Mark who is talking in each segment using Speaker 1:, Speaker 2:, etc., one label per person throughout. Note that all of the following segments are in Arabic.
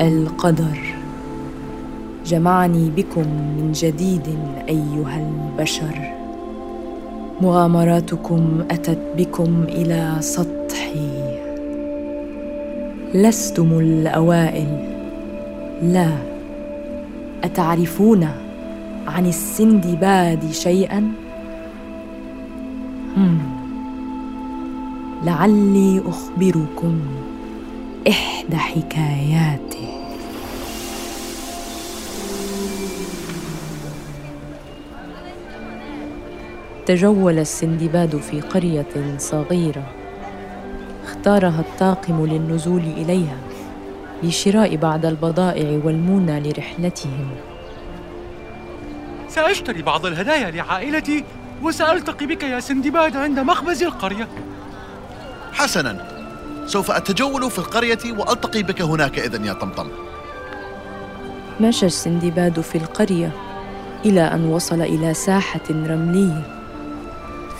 Speaker 1: القدر. جمعني بكم من جديد أيها البشر. مغامراتكم أتت بكم إلى سطحي. لستم الأوائل. لا. أتعرفون عن السندباد شيئا؟ هم. لعلي أخبركم إحدى حكاياته تجول السندباد في قرية صغيرة. اختارها الطاقم للنزول إليها لشراء بعض البضائع والمونة لرحلتهم.
Speaker 2: سأشتري بعض الهدايا لعائلتي وسألتقي بك يا سندباد عند مخبز القرية.
Speaker 3: حسنا سوف أتجول في القرية وألتقي بك هناك إذن يا طمطم.
Speaker 1: مشى السندباد في القرية إلى أن وصل إلى ساحة رملية.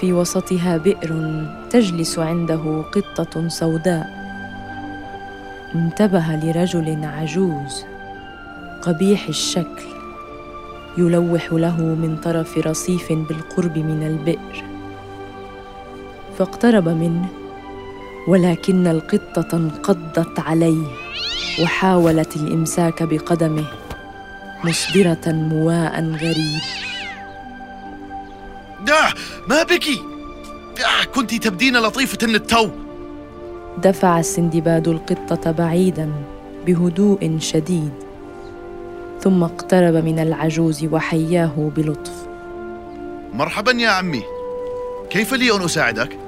Speaker 1: في وسطها بئر تجلس عنده قطة سوداء. انتبه لرجل عجوز قبيح الشكل يلوح له من طرف رصيف بالقرب من البئر. فاقترب منه ولكن القطة انقضت عليه وحاولت الإمساك بقدمه مصدرة مواء غريب.
Speaker 3: آه ما بك آه كنت تبدين لطيفة للتو.
Speaker 1: دفع السندباد القطة بعيدا بهدوء شديد ثم اقترب من العجوز وحياه بلطف.
Speaker 3: مرحبا يا عمي. كيف لي أن أساعدك؟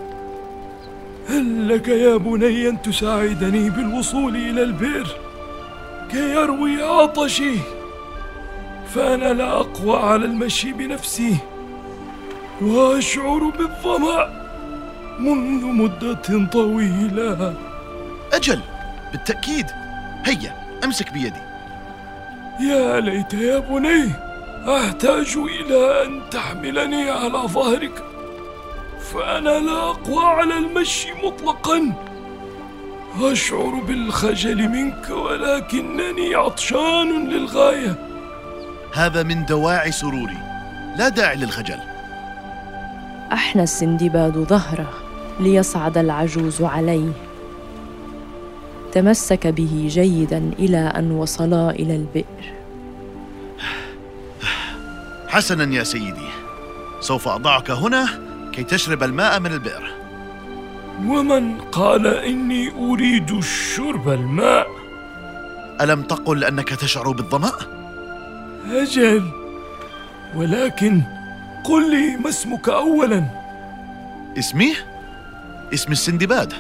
Speaker 4: هل لك يا بني أن تساعدني بالوصول إلى البئر كي يروي عطشي فأنا لا أقوى على المشي بنفسي. وأشعر بالظمأ منذ مدة طويلة.
Speaker 3: أجل بالتأكيد. هيا أمسك بيدي.
Speaker 4: يا ليت يا بني أحتاج إلى أن تحملني على ظهرك. فأنا لا أقوى على المشي مطلقا. أشعر بالخجل منك ولكنني عطشان للغاية.
Speaker 3: هذا من دواعي سروري. لا داعي للخجل.
Speaker 1: أحنى السندباد ظهره ليصعد العجوز عليه. تمسك به جيدا إلى أن وصلا إلى البئر.
Speaker 3: حسنا يا سيدي سوف أضعك هنا كي تشرب الماء من البئر.
Speaker 4: ومن قال إني أريد شرب الماء؟
Speaker 3: ألم تقل أنك تشعر بالظمأ؟
Speaker 4: أجل ولكن قل لي ما اسمك أولا.
Speaker 3: اسمي؟ اسم السندباد.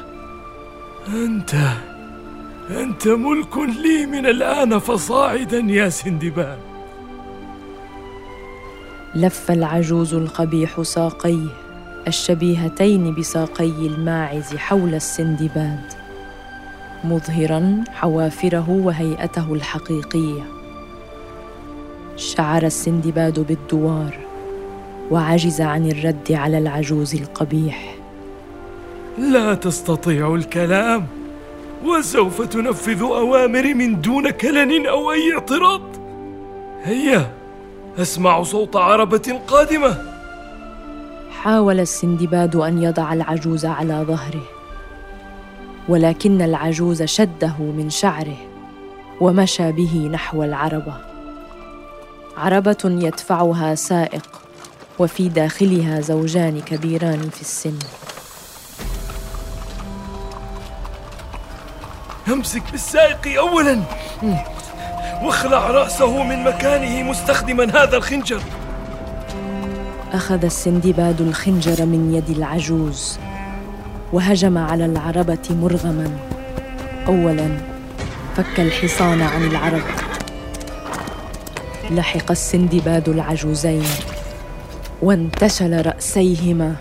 Speaker 4: أنت أنت ملك لي من الآن فصاعدا يا سندباد.
Speaker 1: لف العجوز القبيح ساقيه الشبيهتين بساقي الماعز حول السندباد. مظهرا حوافره وهيئته الحقيقية. شعر السندباد بالدوار وعجز عن الرد على العجوز القبيح.
Speaker 4: لا تستطيع الكلام وسوف تنفذ أوامري من دون كلن أو أي اعتراض. هيا أسمع صوت عربة قادمة.
Speaker 1: حاول السندباد أن يضع العجوز على ظهره ولكن العجوز شده من شعره ومشى به نحو العربة. عربة يدفعها سائق. وفي داخلها زوجان كبيران في السن.
Speaker 4: امسك بالسائق أولا. واخلع رأسه من مكانه مستخدما هذا الخنجر.
Speaker 1: أخذ السندباد الخنجر من يد العجوز وهجم على العربة مرغما. اولا فك الحصان عن العربه لحق السندباد العجوزين. وانتشل رأسيهما.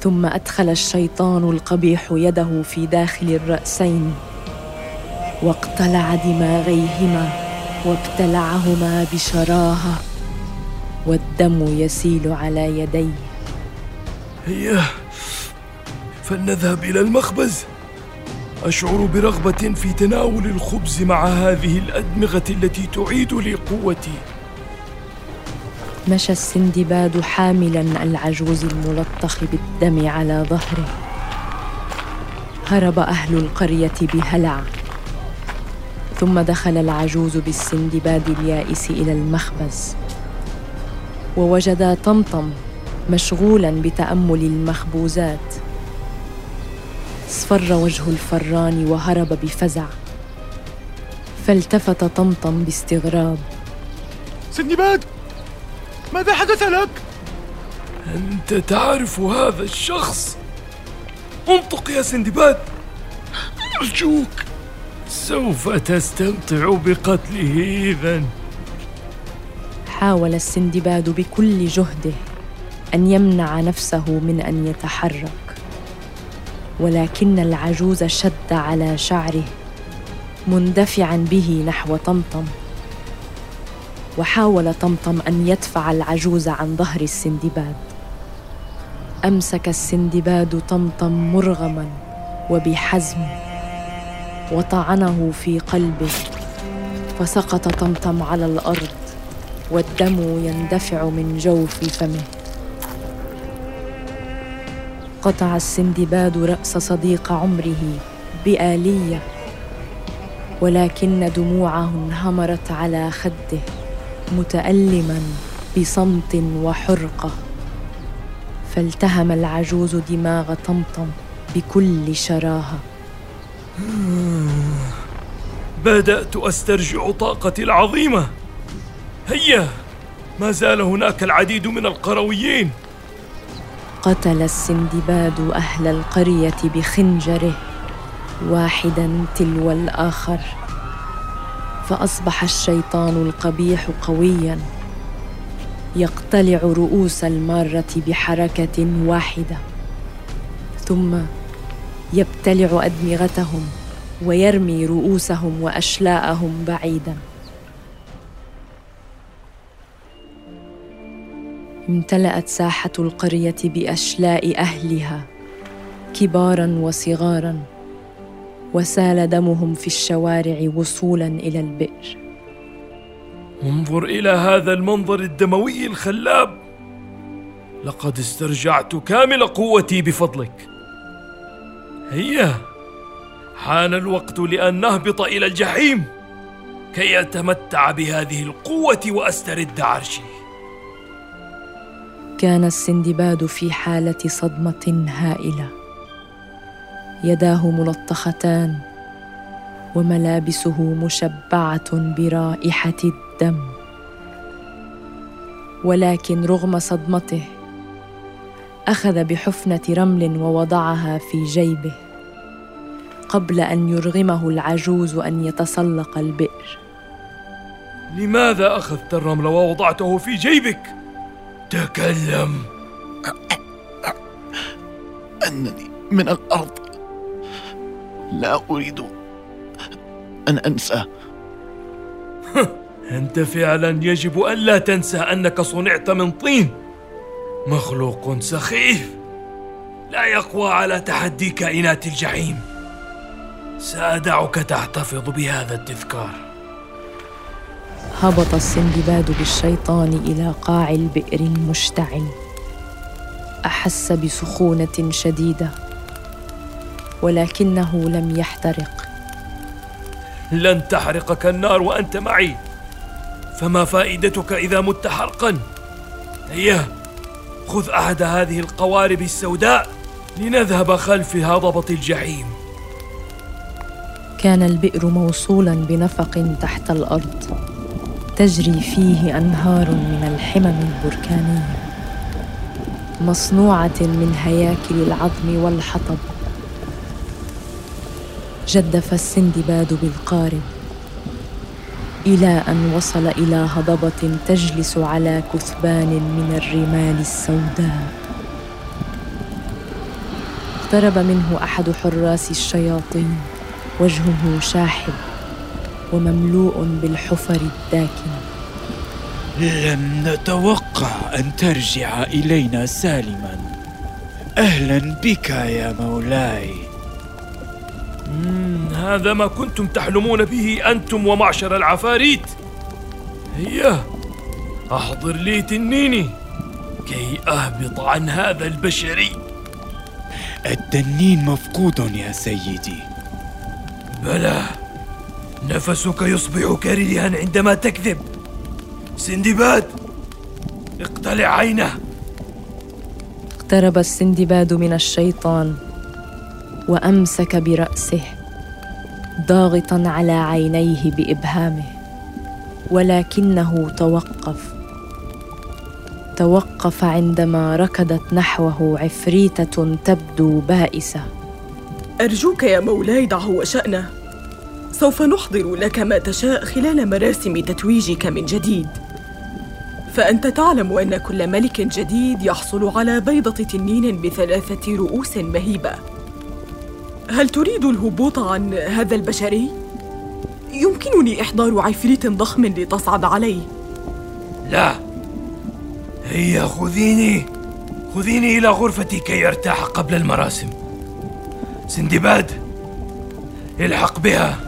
Speaker 1: ثم أدخل الشيطان القبيح يده في داخل الرأسين. واقتلع دماغيهما وابتلعهما بشراهة والدم يسيل على يديه.
Speaker 4: هيا فلنذهب إلى المخبز. أشعر برغبة في تناول الخبز مع هذه الأدمغة التي تعيد لي قوتي
Speaker 1: مشى السندباد حاملا العجوز الملطخ بالدم على ظهره. هرب أهل القرية بهلع. ثم دخل العجوز بالسندباد اليائس إلى المخبز. ووجدا طمطم مشغولا بتأمل المخبوزات. اصفر وجه الفران وهرب بفزع. فالتفت طمطم باستغراب.
Speaker 2: سندباد! ماذا حدث لك؟
Speaker 4: أنت تعرف هذا الشخص؟ انطق يا سندباد.
Speaker 3: أرجوك.
Speaker 4: سوف تستمتع بقتله إذا.
Speaker 1: حاول السندباد بكل جهده أن يمنع نفسه من أن يتحرك. ولكن العجوز شد على شعره مندفعا به نحو طمطم. وحاول طمطم أن يدفع العجوز عن ظهر السندباد. أمسك السندباد طمطم مرغما وبحزم وطعنه في قلبه فسقط طمطم على الأرض والدم يندفع من جوف فمه. قطع السندباد رأس صديق عمره بآلية ولكن دموعه انهمرت على خده. متألما بصمت وحرقة فالتهم العجوز دماغ طمطم بكل شراهة.
Speaker 4: بدأت أسترجع طاقتي العظيمة. هيا ما زال هناك العديد من القرويين.
Speaker 1: قتل السندباد أهل القرية بخنجره واحدا تلو الآخر. فأصبح الشيطان القبيح قويا. يقتلع رؤوس المارة بحركة واحدة. ثم يبتلع أدمغتهم ويرمي رؤوسهم وأشلاءهم بعيدا. امتلأت ساحة القرية بأشلاء أهلها كبارا وصغارا. وسال دمهم في الشوارع وصولا إلى البئر.
Speaker 4: انظر إلى هذا المنظر الدموي الخلاب. لقد استرجعت كامل قوتي بفضلك. هيا حان الوقت لأن نهبط إلى الجحيم كي أتمتع بهذه القوة وأسترد عرشي.
Speaker 1: كان السندباد في حالة صدمة هائلة. يداه ملطختان وملابسه مشبعة برائحة الدم. ولكن رغم صدمته أخذ بحفنة رمل ووضعها في جيبه قبل أن يرغمه العجوز أن يتسلق البئر.
Speaker 4: لماذا أخذت الرمل ووضعته في جيبك؟ تكلم!
Speaker 3: أنني من الأرض. لا أريد أن أنسى.
Speaker 4: أنت فعلا يجب الا تنسى أنك صنعت من طين. مخلوق سخيف. لا يقوى على تحدي كائنات الجحيم. سأدعك تحتفظ بهذا التذكار.
Speaker 1: هبط السندباد بالشيطان إلى قاع البئر المشتعل. أحس بسخونة شديدة. ولكنه لم يحترق.
Speaker 4: لن تحرقك النار وأنت معي. فما فائدتك إذا مت حرقا؟ هيا خذ أحد هذه القوارب السوداء لنذهب خلف هضبة الجحيم.
Speaker 1: كان البئر موصولا بنفق تحت الأرض. تجري فيه أنهار من الحمم البركانية مصنوعة من هياكل العظم والحطب. جدف السندباد بالقارب إلى أن وصل إلى هضبة تجلس على كثبان من الرمال السوداء. اقترب منه أحد حراس الشياطين وجهه شاحب ومملوء بالحفر الداكنه
Speaker 5: لم نتوقع أن ترجع إلينا سالما. أهلا بك يا مولاي.
Speaker 4: هذا ما كنتم تحلمون به أنتم ومعشر العفاريت. هيا أحضر لي تنيني كي أهبط عن هذا البشري
Speaker 5: التنين مفقود يا سيدي.
Speaker 4: بلى نفسك يصبح كريها عندما تكذب. سندباد اقتلع عينه.
Speaker 1: اقترب السندباد من الشيطان وأمسك برأسه. ضاغطا على عينيه بإبهامه ولكنه توقف. توقف عندما ركضت نحوه عفريتة تبدو بائسة.
Speaker 6: أرجوك يا مولاي دعه وشأنه. سوف نحضر لك ما تشاء خلال مراسم تتويجك من جديد. فأنت تعلم أن كل ملك جديد يحصل على بيضة تنين بثلاثة رؤوس مهيبة. هل تريد الهبوط عن هذا البشري؟ يمكنني إحضار عفريت ضخم لتصعد عليه
Speaker 4: لا. هيا خذيني. خذيني إلى غرفتي كي أرتاح قبل المراسم. سندباد الحق بها.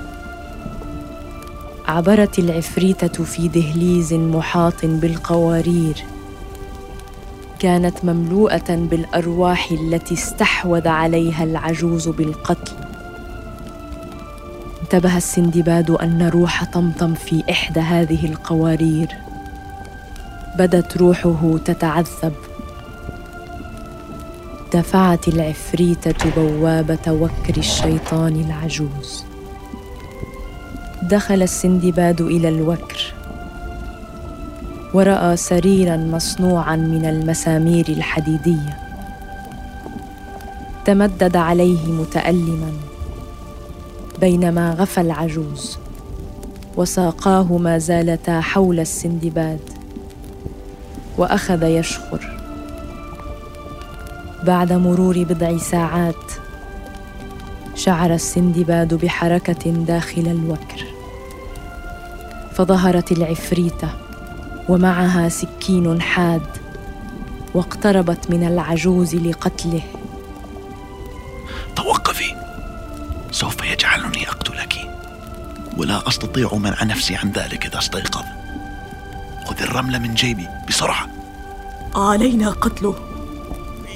Speaker 1: عبرت العفريته في دهليز محاط بالقوارير. كانت مملوءة بالأرواح التي استحوذ عليها العجوز بالقتل. انتبه السندباد أن روح طمطم في إحدى هذه القوارير. بدت روحه تتعذب. دفعت العفريته بوابه وكر الشيطان العجوز. دخل السندباد إلى الوكر. ورأى سريرا مصنوعا من المسامير الحديدية. تمدد عليه متالما بينما غفى العجوز وساقاه ما زالتا حول السندباد وأخذ يشخر. بعد مرور بضع ساعات شعر السندباد بحركة داخل الوكر فظهرت العفريتة ومعها سكين حاد واقتربت من العجوز لقتله.
Speaker 3: توقفي! سوف يجعلني أقتلك. ولا أستطيع منع نفسي عن ذلك إذا استيقظ. خذ الرمل من جيبي بسرعة.
Speaker 6: علينا قتله.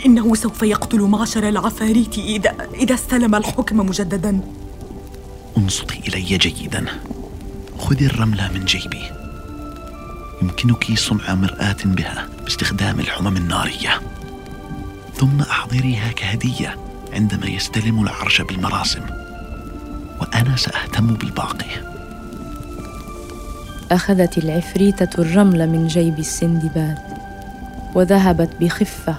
Speaker 6: إنه سوف يقتل معشر العفاريت إذا إذا استلم الحكم مجددا.
Speaker 3: انصتي إلي جيدا. خذي الرملة من جيبي. يمكنك صنع مرآة بها باستخدام الحمم النارية. ثم أحضريها كهدية عندما يستلم العرش بالمراسم. وأنا سأهتم بالباقي.
Speaker 1: أخذت العفريتة الرمل من جيب السندباد وذهبت بخفة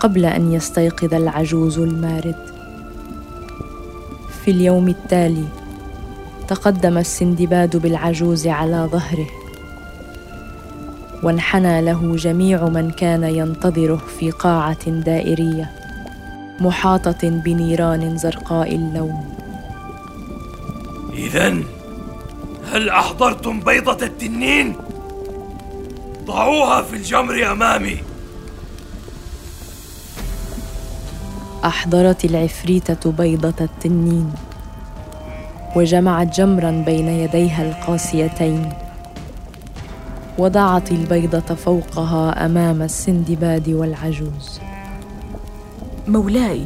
Speaker 1: قبل أن يستيقظ العجوز المارد. في اليوم التالي تقدم السندباد بالعجوز على ظهره. وانحنى له جميع من كان ينتظره في قاعة دائرية محاطة بنيران زرقاء اللون.
Speaker 4: اذا هل أحضرتم بيضة التنين؟ ضعوها في الجمر أمامي.
Speaker 1: أحضرت العفريتة بيضة التنين وجمعت جمرا بين يديها القاسيتين. وضعت البيضة فوقها أمام السندباد والعجوز.
Speaker 6: مولاي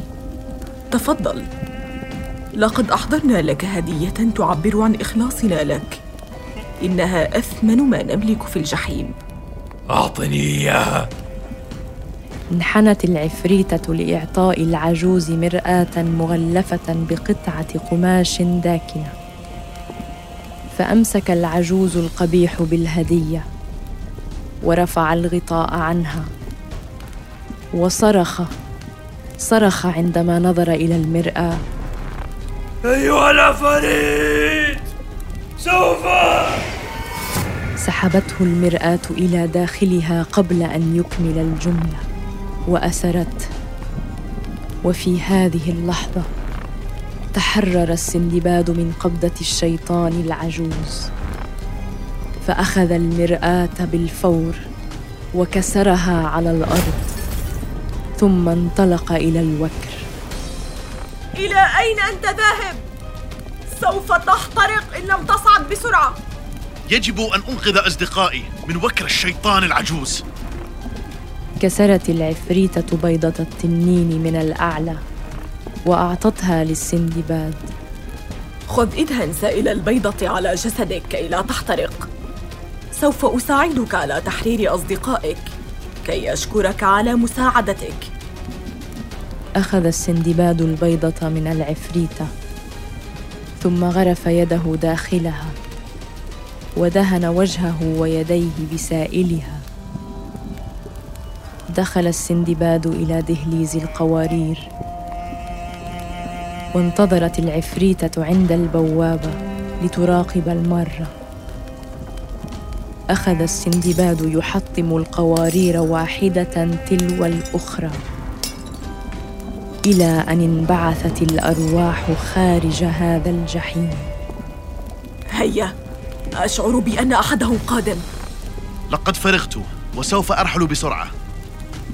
Speaker 6: تفضل. لقد أحضرنا لك هدية تعبر عن إخلاصنا لك. إنها أثمن ما نملك في الجحيم.
Speaker 4: أعطني إياها.
Speaker 1: انحنت العفريتة لإعطاء العجوز مرآة مغلفة بقطعة قماش داكنة. فأمسك العجوز القبيح بالهدية. ورفع الغطاء عنها. وصرخ صرخ عندما نظر إلى المرآة.
Speaker 4: أيها العفاريت سوف!
Speaker 1: سحبته المرآة إلى داخلها قبل أن يكمل الجملة وأسرت. وفي هذه اللحظة تحرر السندباد من قبضة الشيطان العجوز. فأخذ المرآة بالفور وكسرها على الأرض ثم انطلق إلى الوكر.
Speaker 6: إلى أين أنت ذاهب؟ سوف تحترق إن لم تصعد بسرعة.
Speaker 3: يجب أن أنقذ أصدقائي من وكر الشيطان العجوز.
Speaker 1: كسرت العفريتة بيضة التنين من الأعلى وأعطتها للسندباد.
Speaker 6: خذ إدهن سائل البيضة على جسدك كي لا تحترق. سوف أساعدك على تحرير أصدقائك كي أشكرك على مساعدتك.
Speaker 1: أخذ السندباد البيضة من العفريتة ثم غرف يده داخلها ودهن وجهه ويديه بسائلها. دخل السندباد إلى دهليز القوارير. وانتظرت العفريته عند البوابة لتراقب الماره أخذ السندباد يحطم القوارير واحدة تلو الأخرى إلى أن انبعثت الأرواح خارج هذا الجحيم.
Speaker 6: هيا أشعر بأن احدهم قادم.
Speaker 3: لقد فرغت وسوف أرحل بسرعة.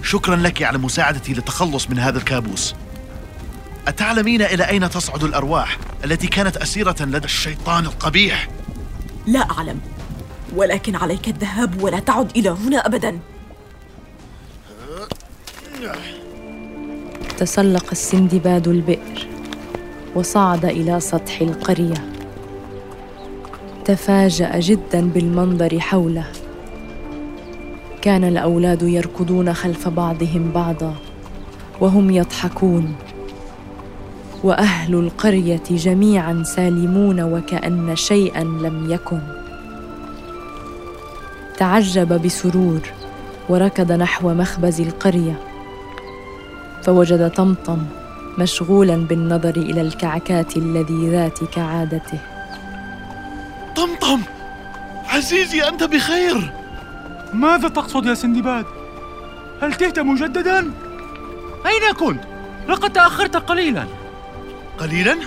Speaker 3: شكرا لك على مساعدتي للتخلص من هذا الكابوس. أتعلمين إلى أين تصعد الأرواح التي كانت أسيرة لدى الشيطان القبيح؟
Speaker 6: لا أعلم. ولكن عليك الذهاب ولا تعد إلى هنا ابدا.
Speaker 1: تسلق السندباد البئر وصعد إلى سطح القرية. تفاجأ جدا بالمنظر حوله. كان الأولاد يركضون خلف بعضهم بعضا وهم يضحكون. وأهل القرية جميعا سالمون وكأن شيئا لم يكن. تعجب بسرور وركض نحو مخبز القرية فوجد طمطم مشغولا بالنظر إلى الكعكات اللذيذات كعادته
Speaker 3: طمطم عزيزي أنت بخير
Speaker 2: ماذا تقصد يا سندباد؟ هل تهت مجددا؟ أين كنت؟ لقد تأخرت قليلا
Speaker 3: قليلا؟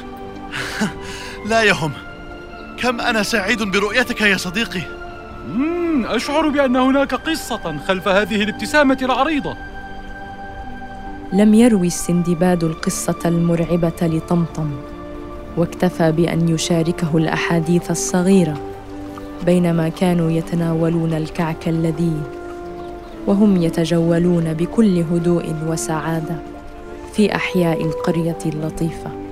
Speaker 3: لا يهم كم أنا سعيد برؤيتك يا صديقي
Speaker 2: أشعر بأن هناك قصة خلف هذه الابتسامة العريضة.
Speaker 1: لم يروي السندباد القصة المرعبة لطمطم واكتفى بأن يشاركه الأحاديث الصغيرة بينما كانوا يتناولون الكعك اللذيذ وهم يتجولون بكل هدوء وسعادة في أحياء القرية اللطيفة.